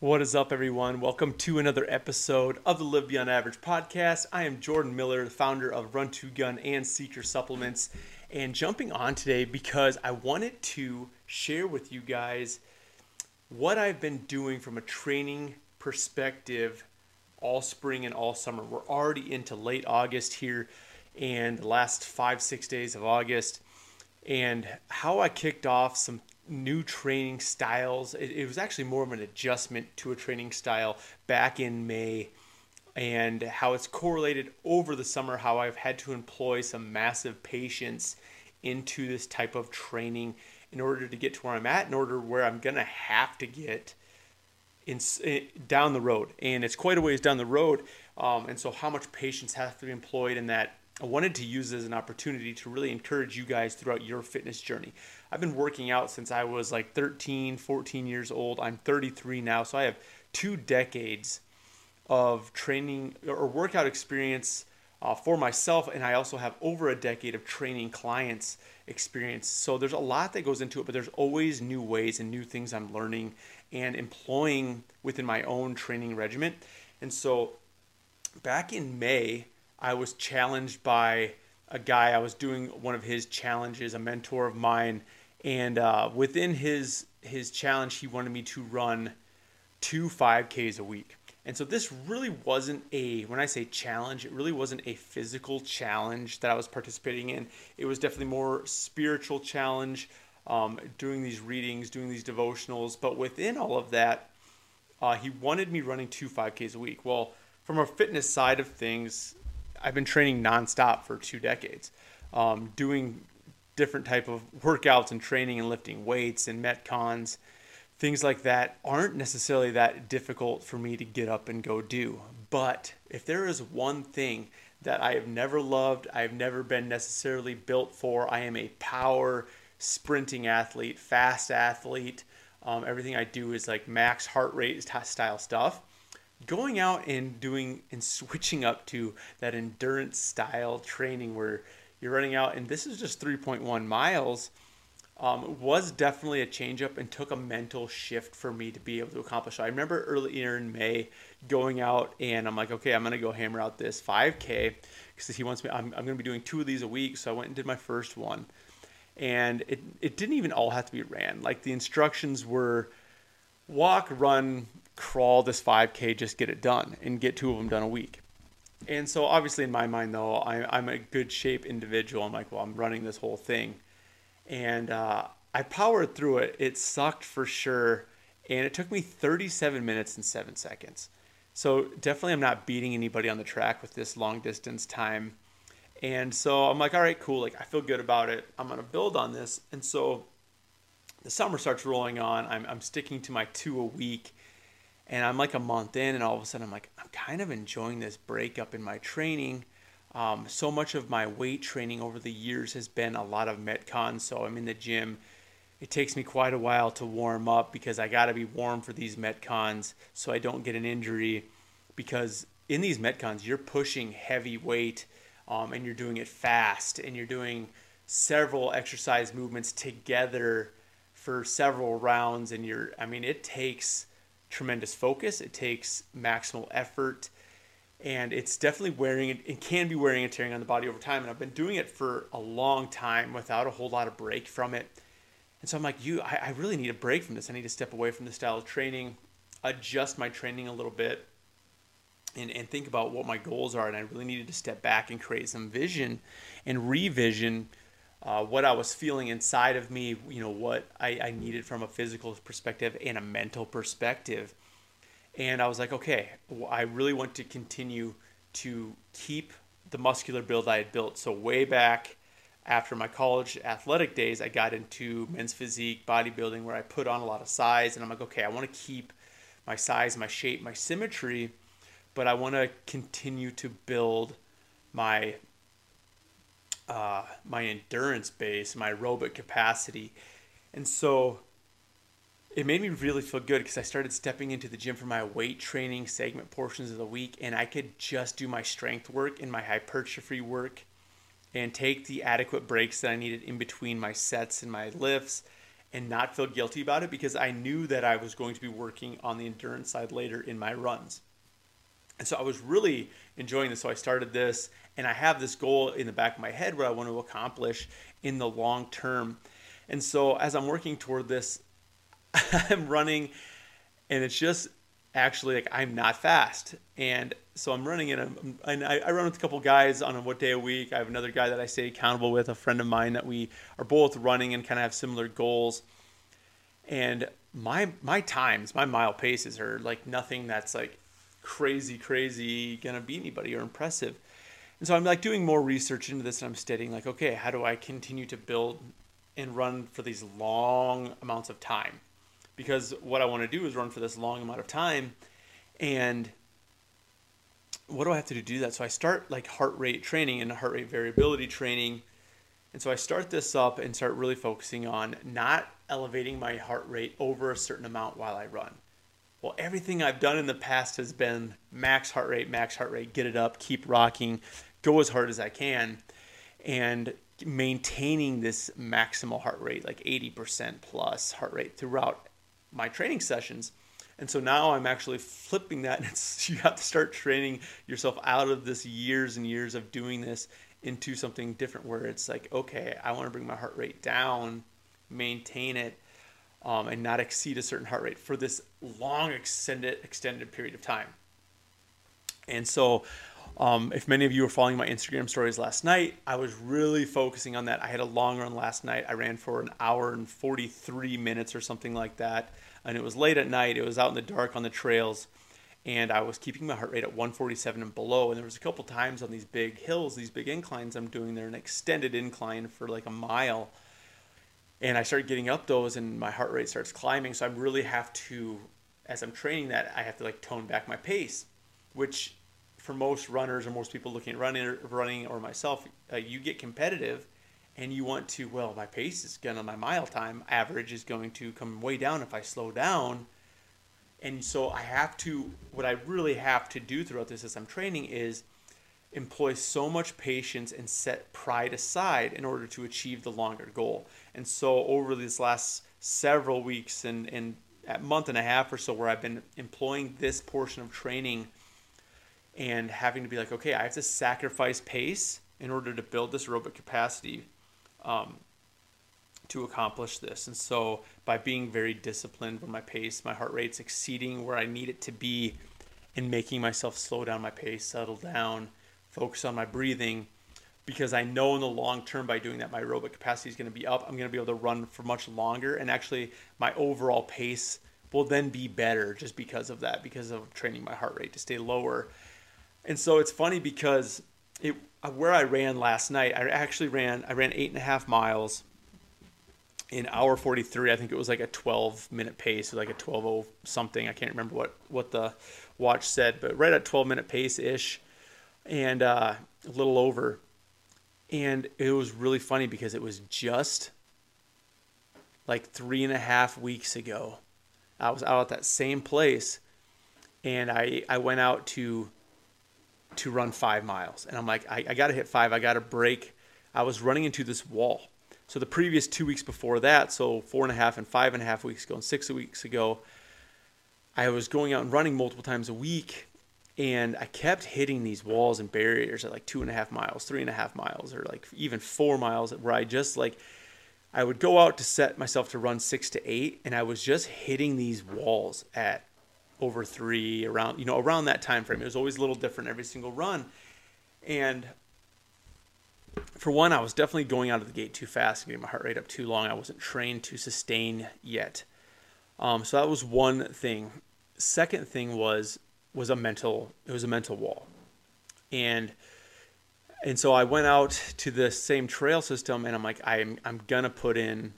What is up, everyone? Welcome to another episode of the Live Beyond Average podcast. I am Jordan Miller, the founder of Run to Gun and Seeker Supplements, and jumping on today because I wanted to share with you guys what I've been doing from a training perspective all spring and all summer. We're already into late August here and the last five, six days of August, and how I kicked off some new training styles. It, it, was actually more of an adjustment to a training style back in May, and how it's correlated over the summer, how I've had to employ some massive patience into this type of training in order to get to where I'm at, in order where I'm gonna have to get in, in down the road, and it's quite a ways down the road. Um, and so, how much patience has to be employed in that I wanted to use this as an opportunity to really encourage you guys throughout your fitness journey. I've been working out since I was like 13, 14 years old. I'm 33 now, so I have two decades of training or workout experience uh, for myself, and I also have over a decade of training clients experience. So there's a lot that goes into it, but there's always new ways and new things I'm learning and employing within my own training regimen. And so back in May, I was challenged by a guy. I was doing one of his challenges, a mentor of mine, and uh, within his his challenge, he wanted me to run two 5Ks a week. And so this really wasn't a when I say challenge, it really wasn't a physical challenge that I was participating in. It was definitely more spiritual challenge, um, doing these readings, doing these devotionals. But within all of that, uh, he wanted me running two 5Ks a week. Well, from a fitness side of things, I've been training nonstop for two decades, um, doing different type of workouts and training and lifting weights and metcons, things like that aren't necessarily that difficult for me to get up and go do. But if there is one thing that I have never loved, I have never been necessarily built for, I am a power sprinting athlete, fast athlete. Um, everything I do is like max heart rate style stuff going out and doing and switching up to that endurance style training where you're running out and this is just 3.1 miles um, was definitely a change up and took a mental shift for me to be able to accomplish. I remember earlier in May going out and I'm like, okay, I'm gonna go hammer out this 5K because he wants me. I'm, I'm gonna be doing two of these a week, so I went and did my first one, and it it didn't even all have to be ran. Like the instructions were walk, run, crawl this 5K, just get it done and get two of them done a week. And so, obviously, in my mind, though, I, am a good shape individual. I'm like, well, I'm running this whole thing. And uh, I powered through it. It sucked for sure. And it took me 37 minutes and seven seconds. So, definitely, I'm not beating anybody on the track with this long distance time. And so, I'm like, all right, cool. Like, I feel good about it. I'm going to build on this. And so, the summer starts rolling on. I'm, I'm sticking to my two a week and I'm like a month in, and all of a sudden I'm like, I'm kind of enjoying this breakup in my training. Um, so much of my weight training over the years has been a lot of metcons. So I'm in the gym. It takes me quite a while to warm up because I got to be warm for these metcons so I don't get an injury. Because in these metcons, you're pushing heavy weight um, and you're doing it fast and you're doing several exercise movements together for several rounds. And you're, I mean, it takes tremendous focus. It takes maximal effort, and it's definitely wearing it. can be wearing and tearing on the body over time. And I've been doing it for a long time without a whole lot of break from it. And so I'm like, you, I, I really need a break from this. I need to step away from this style of training, adjust my training a little bit, and, and think about what my goals are. And I really needed to step back and create some vision and revision uh, what I was feeling inside of me, you know, what I, I needed from a physical perspective and a mental perspective. And I was like, okay, I really want to continue to keep the muscular build I had built. So, way back after my college athletic days, I got into men's physique, bodybuilding, where I put on a lot of size. And I'm like, okay, I want to keep my size, my shape, my symmetry, but I want to continue to build my uh, my endurance base, my aerobic capacity. And so it made me really feel good because I started stepping into the gym for my weight training segment portions of the week, and I could just do my strength work and my hypertrophy work and take the adequate breaks that I needed in between my sets and my lifts and not feel guilty about it because I knew that I was going to be working on the endurance side later in my runs. And so I was really enjoying this. So I started this, and I have this goal in the back of my head what I want to accomplish in the long term. And so as I'm working toward this, I'm running, and it's just actually like I'm not fast. And so I'm running in, a, and I, I run with a couple guys on a what day a week. I have another guy that I stay accountable with, a friend of mine that we are both running and kind of have similar goals. And my my times, my mile paces are like nothing that's like crazy, crazy gonna be anybody or impressive. And so I'm like doing more research into this and I'm studying like, okay, how do I continue to build and run for these long amounts of time? Because what I want to do is run for this long amount of time. And what do I have to do to do that? So I start like heart rate training and heart rate variability training. And so I start this up and start really focusing on not elevating my heart rate over a certain amount while I run. Well, everything I've done in the past has been max heart rate, max heart rate, get it up, keep rocking, go as hard as I can, and maintaining this maximal heart rate, like 80% plus heart rate throughout my training sessions. And so now I'm actually flipping that. And you have to start training yourself out of this years and years of doing this into something different where it's like, okay, I want to bring my heart rate down, maintain it, um, and not exceed a certain heart rate for this long extended extended period of time. And so, um, if many of you were following my Instagram stories last night, I was really focusing on that. I had a long run last night. I ran for an hour and 43 minutes or something like that. And it was late at night. It was out in the dark on the trails. And I was keeping my heart rate at 147 and below. And there was a couple times on these big hills, these big inclines I'm doing there, an extended incline for like a mile and I start getting up those and my heart rate starts climbing. So I really have to, as I'm training that, I have to like tone back my pace, which for most runners or most people looking at running, or running or myself, uh, you get competitive and you want to, well, my pace is going to, my mile time average is going to come way down if I slow down. And so I have to, what I really have to do throughout this as I'm training is employ so much patience and set pride aside in order to achieve the longer goal. And so over these last several weeks and, and a month and a half or so where I've been employing this portion of training and having to be like, okay, I have to sacrifice pace in order to build this aerobic capacity um, to accomplish this. And so by being very disciplined with my pace, my heart rate's exceeding where I need it to be and making myself slow down my pace, settle down, focus on my breathing because I know in the long term by doing that my aerobic capacity is going to be up. I'm going to be able to run for much longer and actually my overall pace will then be better just because of that because of training my heart rate to stay lower. And so it's funny because it where I ran last night, I actually ran I ran eight and a half miles in hour 43 i think it was like a 12 minute pace like a 12 something i can't remember what what the watch said but right at 12 minute pace ish and uh, a little over. And it was really funny because it was just like three and a half weeks ago. I was out at that same place, and I I went out to to run five miles, and I'm like, I, I got to hit five. I got to break. I was running into this wall. So the previous two weeks before that, so four and a half and five and a half weeks ago, and six weeks ago, I was going out and running multiple times a week, and I kept hitting these walls and barriers at like two and a half miles, three and a half miles, or like even four miles, where I just like I would go out to set myself to run six to eight, and I was just hitting these walls at over three around you know around that time frame. It was always a little different every single run, and for one, I was definitely going out of the gate too fast getting my heart rate up too long. I wasn't trained to sustain yet. Um, so that was one thing. Second thing was was a mental it was a mental wall. And and so I went out to the same trail system and I'm like I'm I'm gonna put in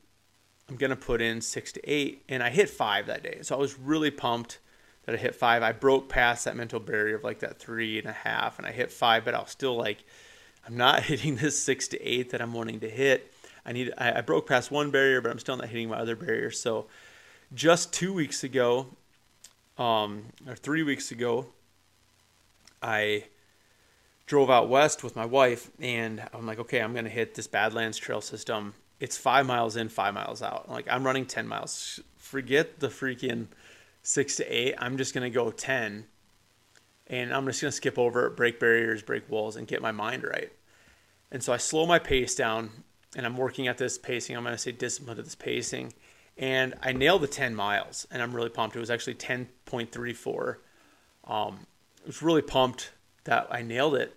I'm gonna put in six to eight. And I hit five that day. So I was really pumped that I hit five. I broke past that mental barrier of like that three and a half and I hit five but I was still like I'm not hitting this six to eight that I'm wanting to hit. I need I, I broke past one barrier but I'm still not hitting my other barrier. So just two weeks ago um, or three weeks ago, I drove out west with my wife, and I'm like, okay, I'm gonna hit this Badlands Trail system it's five miles in, five miles out. Like I'm running 10 miles. Forget the freaking six to eight. I'm just to go 10 and I'm just to skip over, break barriers, break walls, and get my mind right. And so I slow my pace down and I'm working at this pacing. I'm to say discipline to this pacing. And I nailed the 10 miles and I'm really pumped. It was actually 10.34. Um, I was really pumped that I nailed it.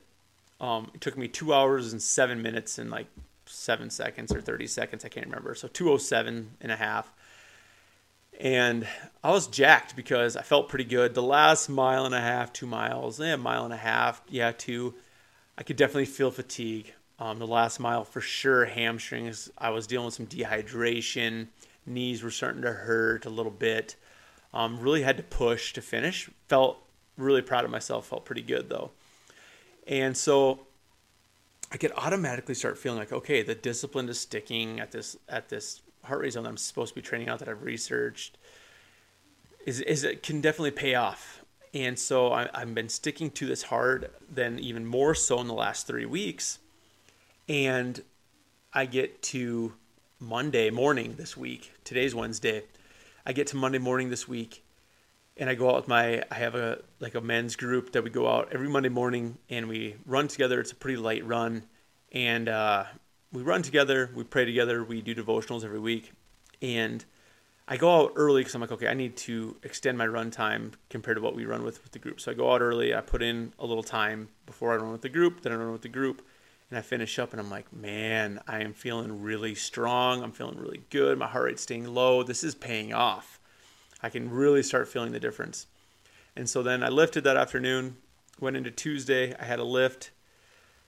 Um, it took me two hours and seven minutes and like seven seconds or 30 seconds. I can't remember. So 207 and a half. And I was jacked because I felt pretty good. The last mile and a half, two miles, a mile and a half, yeah, two, I could definitely feel fatigue. Um, the last mile for sure, hamstrings. I was dealing with some dehydration. Knees were starting to hurt a little bit. Um, really had to push to finish. Felt really proud of myself. Felt pretty good though. And so I could automatically start feeling like, okay, the discipline is sticking at this at this heart rate zone that I'm supposed to be training out that I've researched. Is is it can definitely pay off. And so I, I've been sticking to this hard, then even more so in the last three weeks. And I get to Monday morning this week. Today's Wednesday. I get to Monday morning this week and I go out with my I have a like a men's group that we go out every Monday morning and we run together. It's a pretty light run, and uh, we run together. We pray together. We do devotionals every week, and I go out early because I'm like, okay, I need to extend my run time compared to what we run with with the group. So I go out early. I put in a little time before I run with the group. Then I run with the group, and I finish up, and I'm like, man, I am feeling really strong. I'm feeling really good. My heart rate's staying low. This is paying off I can really start feeling the difference. And so then I lifted that afternoon, went into Tuesday, I had a lift,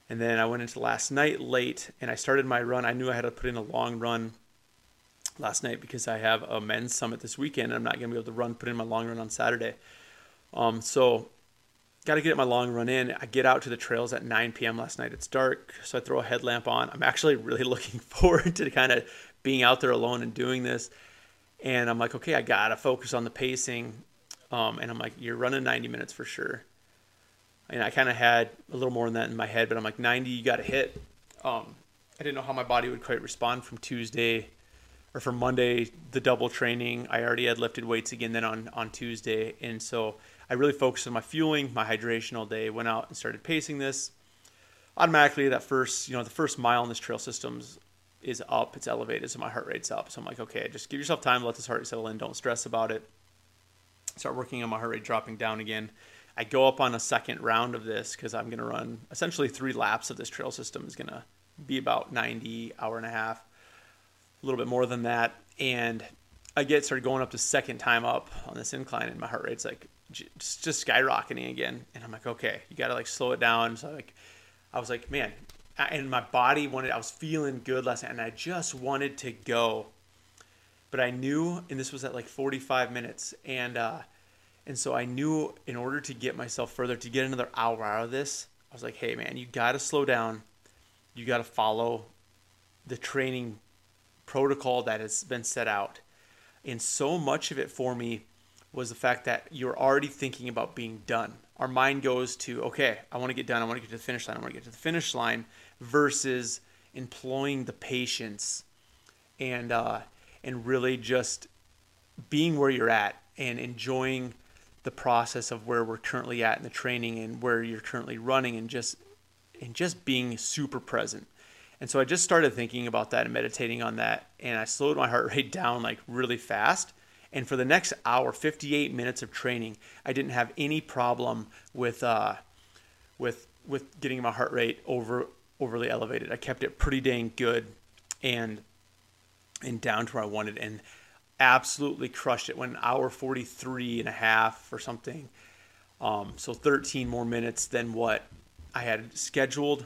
and then I went into last night late and I started my run. I knew I had to put in a long run last night because I have a men's summit this weekend and I'm not going to be able to run, put in my long run on Saturday. Um, so got to get my long run in. I get out to the trails at 9 p.m. last night. It's dark, so I throw a headlamp on. I'm actually really looking forward to kind of being out there alone and doing this and I'm like, okay, I gotta focus on the pacing. Um, and I'm like, you're running 90 minutes for sure. And I kind of had a little more than that in my head, but I'm like, 90, you got to hit. Um, I didn't know how my body would quite respond from Tuesday or from Monday, the double training. I already had lifted weights again then on, on Tuesday. And so I really focused on my fueling, my hydration all day, went out and started pacing this. Automatically, that first, you know, the first mile in this trail systems is up, it's elevated, so my heart rate's up. So I'm like, okay, just give yourself time, let this heart rate settle in, don't stress about it. Start working on my heart rate dropping down again. I go up on a second round of this because I'm going to run essentially three laps of this trail system is going to be about 90 hour and a half, a little bit more than that. And I get started going up the second time up on this incline, and my heart rate's like just, skyrocketing again. And I'm like, okay, you got to like slow it down. So like, I was like, man, and my body wanted, I was feeling good last night, and I just wanted to go. But I knew, and this was at like 45 minutes, and uh, and so I knew in order to get myself further, to get another hour out of this, I was like, hey man, you got to slow down. You got to follow the training protocol that has been set out. And so much of it for me was the fact that you're already thinking about being done. Our mind goes to, okay, I want to get done. I want to get to the finish line. I want to get to the finish line versus employing the patience and uh, and really just being where you're at and enjoying the process of where we're currently at in the training and where you're currently running and just and just being super present. And so I just started thinking about that and meditating on that and I slowed my heart rate down like really fast. And for the next hour, 58 minutes of training, I didn't have any problem with uh, with with getting my heart rate over overly elevated. I kept it pretty dang good and and down to where I wanted and absolutely crushed it. An hour 43 and a half or something. Um, so 13 more minutes than what I had scheduled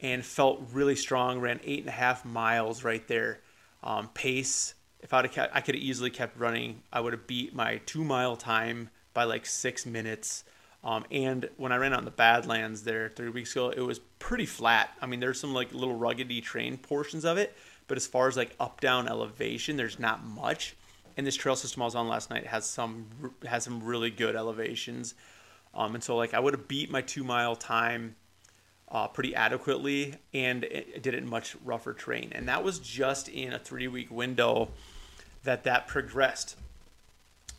and felt really strong. Ran eight and a half miles right there. Um, pace, if I'd kept, I could have easily kept running. I would have beat my two mile time by like six minutes. Um, and when I ran in the Badlands there three weeks ago, it was pretty flat. I mean, there's some like little ruggedy terrain portions of it, but as far as like up down elevation, there's not much. And this trail system I was on last night has some has some really good elevations. Um, and so like I would have beat my two mile time uh, pretty adequately and it did it much rougher terrain. And that was just in a three week window that that progressed.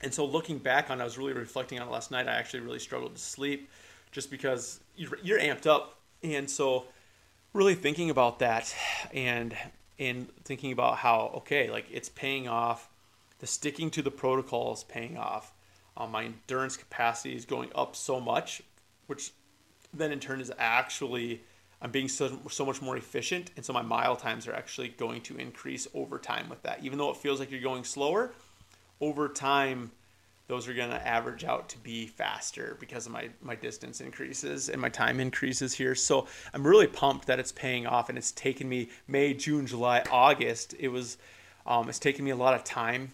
And so looking back on, I was really reflecting on it last night. I actually really struggled to sleep just because you're, you're amped up. And so really thinking about that and and thinking about how okay like it's paying off the sticking to the protocol is paying off um, my endurance capacity is going up so much which then in turn is actually i'm being so, so much more efficient and so my mile times are actually going to increase over time with that even though it feels like you're going slower over time those are going to average out to be faster because of my, my distance increases and my time increases here. So I'm really pumped that it's paying off and it's taken me May, June, July, August. It was, um, it's taken me a lot of time,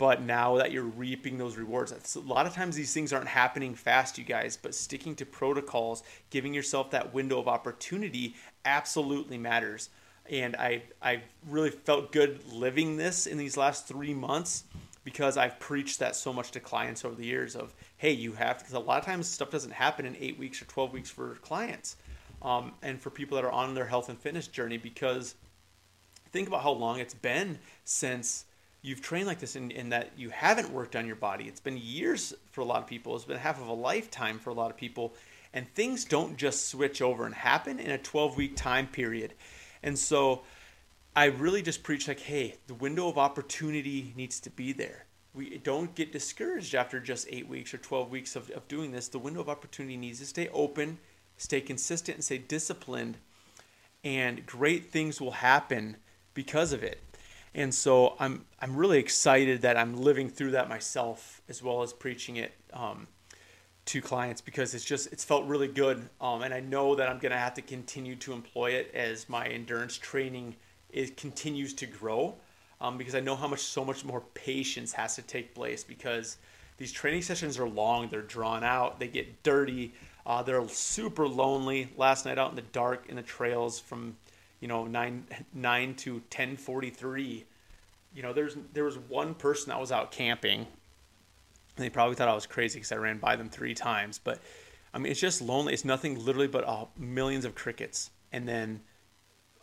but now that you're reaping those rewards, a lot of times these things aren't happening fast, you guys, but sticking to protocols, giving yourself that window of opportunity absolutely matters. And I, I really felt good living this in these last three months because I've preached that so much to clients over the years of, hey, you have because a lot of times stuff doesn't happen in eight weeks or 12 weeks for clients um, and for people that are on their health and fitness journey because think about how long it's been since you've trained like this and, and that you haven't worked on your body. It's been years for a lot of people. It's been half of a lifetime for a lot of people. And things don't just switch over and happen in a 12 week time period. And so I really just preach like, hey, the window of opportunity needs to be there. We don't get discouraged after just eight weeks or 12 weeks of, of doing this. The window of opportunity needs to stay open, stay consistent, and stay disciplined. And great things will happen because of it. And so I'm I'm really excited that I'm living through that myself as well as preaching it um, to clients because it's just it's felt really good. Um, and I know that I'm gonna have to continue to employ it as my endurance training it continues to grow um, because I know how much so much more patience has to take place because these training sessions are long, they're drawn out, they get dirty, uh, they're super lonely. Last night out in the dark in the trails from you know nine nine to ten forty three, you know there's there was one person that was out camping, and they probably thought I was crazy because I ran by them three times, but I mean it's just lonely. It's nothing literally but uh, millions of crickets, and then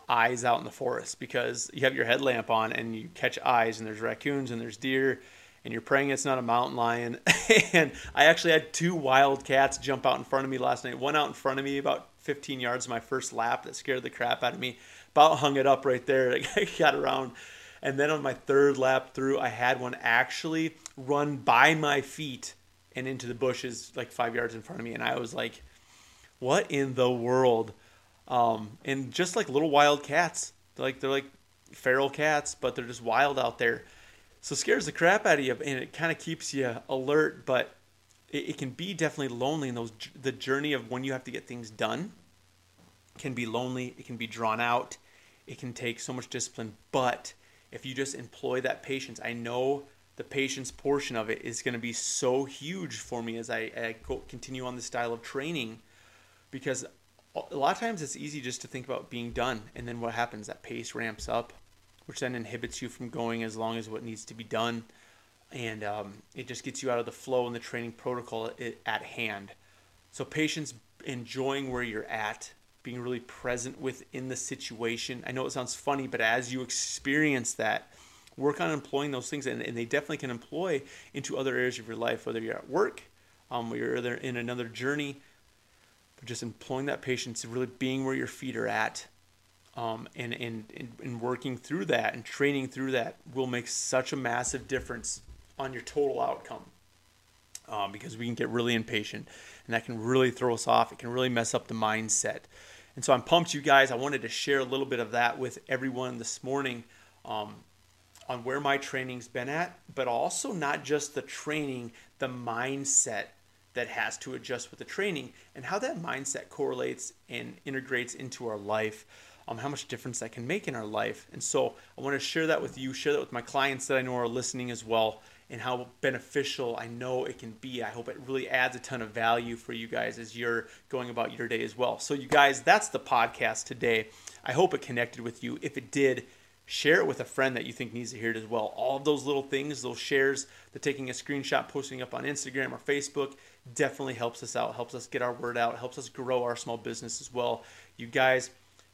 eyes out in the forest because you have your headlamp on and you catch eyes and there's raccoons and there's deer and you're praying it's not a mountain lion. and I actually had two wild cats jump out in front of me last night. One out in front of me about 15 yards my first lap that scared the crap out of me. About hung it up right there. I got around. And then on my third lap through, I had one actually run by my feet and into the bushes like five yards in front of me. And I was like, what in the world? Um, and just like little wild cats, they're like they're like feral cats, but they're just wild out there. So scares the crap out of you, and it kind of keeps you alert. But it, it, can be definitely lonely. And those the journey of when you have to get things done can be lonely. It can be drawn out. It can take so much discipline. But if you just employ that patience, I know the patience portion of it is going to be so huge for me as I, I continue on this style of training because a lot of times it's easy just to think about being done and then what happens that pace ramps up which then inhibits you from going as long as what needs to be done and um, it just gets you out of the flow and the training protocol at hand. So patience enjoying where you're at being really present within the situation. I know it sounds funny but as you experience that work on employing those things and, and they definitely can employ into other areas of your life whether you're at work um, or you're in another journey. But just employing that patience, really being where your feet are at, um, and, and, and working through that and training through that will make such a massive difference on your total outcome. Um, because we can get really impatient and that can really throw us off. It can really mess up the mindset. And so I'm pumped, you guys. I wanted to share a little bit of that with everyone this morning um, on where my training's been at, but also not just the training, the mindset that has to adjust with the training and how that mindset correlates and integrates into our life um, how much difference that can make in our life and so i want to share that with you share that with my clients that i know are listening as well and how beneficial i know it can be i hope it really adds a ton of value for you guys as you're going about your day as well so you guys that's the podcast today i hope it connected with you if it did share it with a friend that you think needs to hear it as well. All of those little things, those shares, the taking a screenshot, posting up on Instagram or Facebook, definitely helps us out, helps us get our word out, helps us grow our small business as well. You guys,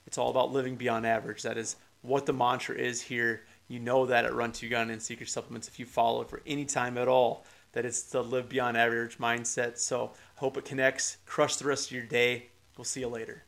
it's all about living beyond average. That is what the mantra is here. You know that at Run to Gun and Secret Supplements if you follow it for any time at all, that it's the live beyond average mindset. So hope it connects. Crush the rest of your day. We'll see you later.